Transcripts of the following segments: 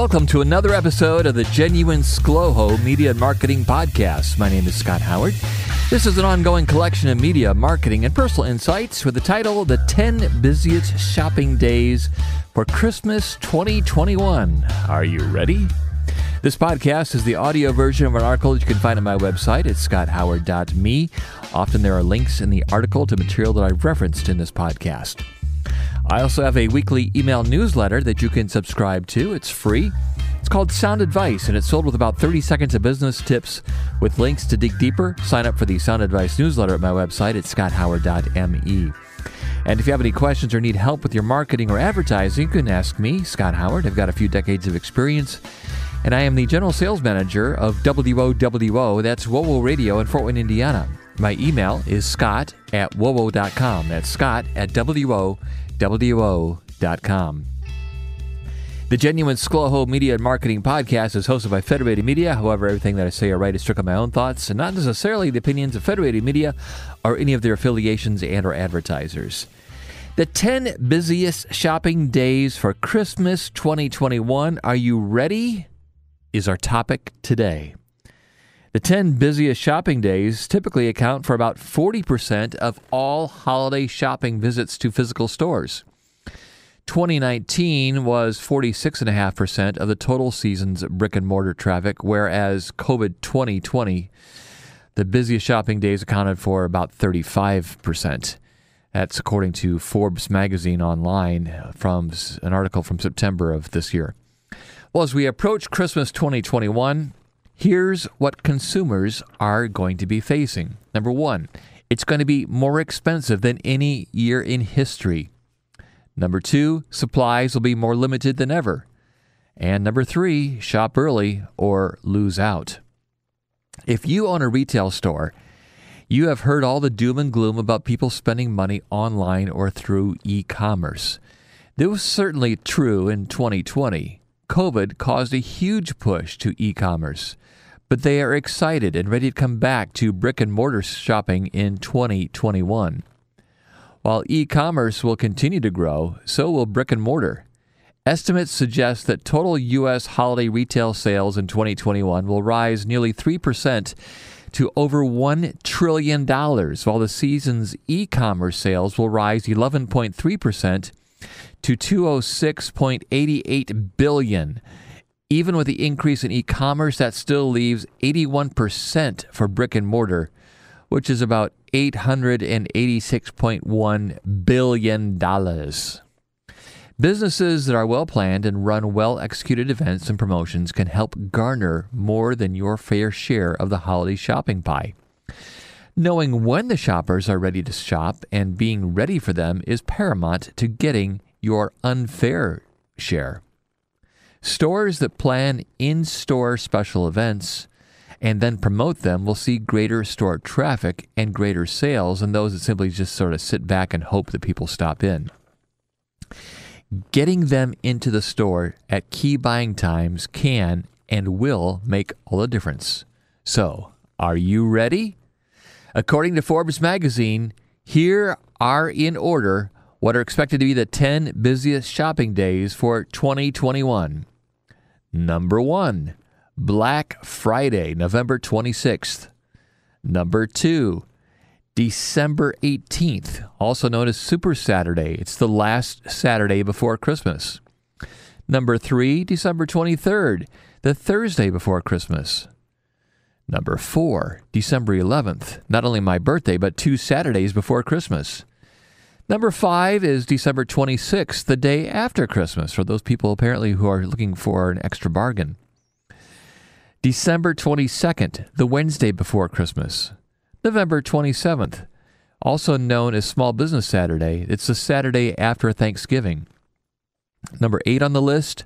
Welcome to another episode of the Genuine ScLoHo Media and Marketing Podcast. My name is Scott Howard. This is an ongoing collection of media, marketing, and personal insights with the title The 10 Busiest Shopping Days for Christmas 2021. Are you ready? This podcast is the audio version of an article that you can find on my website at scotthoward.me. Often there are links in the article to material that I've referenced in this podcast. I also have a weekly email newsletter that you can subscribe to. It's free. It's called Sound Advice, and it's filled with about 30 seconds of business tips with links to dig deeper. Sign up for the Sound Advice newsletter at my website at scotthoward.me. And if you have any questions or need help with your marketing or advertising, you can ask me, Scott Howard. I've got a few decades of experience, and I am the general sales manager of WOWO, that's WOWO Radio in Fort Wayne, Indiana. My email is scott at wowo.com. That's scott at WO WO.com. The Genuine ScLoHo Media and Marketing Podcast is hosted by Federated Media. However, everything that I say or write is strictly my own thoughts and not necessarily the opinions of Federated Media or any of their affiliations and or advertisers. The 10 busiest shopping days for Christmas 2021. Are you ready? Is our topic today. The 10 busiest shopping days typically account for about 40% of all holiday shopping visits to physical stores. 2019 was 46.5% of the total season's brick and mortar traffic, whereas COVID 2020, the busiest shopping days accounted for about 35%. That's according to Forbes magazine online uh, from an article from September of this year. Well, as we approach Christmas 2021, here's what consumers are going to be facing. Number one, it's going to be more expensive than any year in history. Number two, supplies will be more limited than ever. And number three, shop early or lose out. If you own a retail store, you have heard all the doom and gloom about people spending money online or through e commerce. This was certainly true in 2020. COVID caused a huge push to e commerce, but they are excited and ready to come back to brick and mortar shopping in 2021. While e commerce will continue to grow, so will brick and mortar. Estimates suggest that total U.S. holiday retail sales in 2021 will rise nearly 3% to over $1 trillion, while the season's e commerce sales will rise 11.3% to 206.88 billion. Even with the increase in e-commerce, that still leaves 81% for brick and mortar, which is about $886.1 billion. Businesses that are well planned and run well executed events and promotions can help garner more than your fair share of the holiday shopping pie. Knowing when the shoppers are ready to shop and being ready for them is paramount to getting your unfair share. Stores that plan in store special events and then promote them will see greater store traffic and greater sales than those that simply just sort of sit back and hope that people stop in. Getting them into the store at key buying times can and will make all the difference. So, are you ready? According to Forbes magazine, here are in order what are expected to be the 10 busiest shopping days for 2021. Number 1, Black Friday, November 26th. Number two, December 18th, also known as Super Saturday. It's the last Saturday before Christmas. Number three, December 23rd, the Thursday before Christmas. Number four, December 11th, not only my birthday, but two Saturdays before Christmas. Number five is December 26th, the day after Christmas, for those people apparently who are looking for an extra bargain. December 22nd, the Wednesday before Christmas. November 27th, also known as Small Business Saturday. It's the Saturday after Thanksgiving. Number eight on the list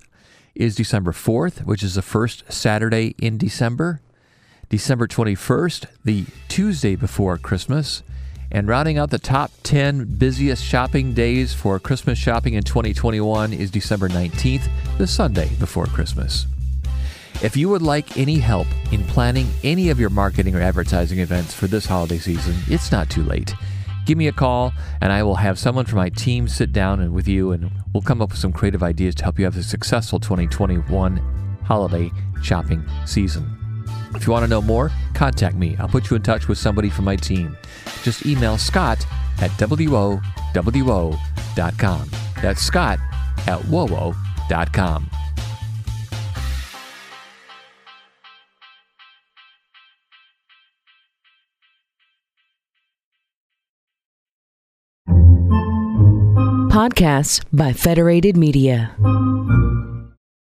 is December 4th, which is the first Saturday in December. December 21st, the Tuesday before Christmas. And rounding out the top 10 busiest shopping days for Christmas shopping in 2021 is December 19th, the Sunday before Christmas. If you would like any help in planning any of your marketing or advertising events for this holiday season, it's not too late. give me a call and I will have someone from my team sit down and with you and we'll come up with some creative ideas to help you have a successful 2021 holiday shopping season. If you want to know more, contact me. I'll put you in touch with somebody from my team. Just email scott at WOWO.com. That's scott at WOWO.com. Podcasts by Federated Media.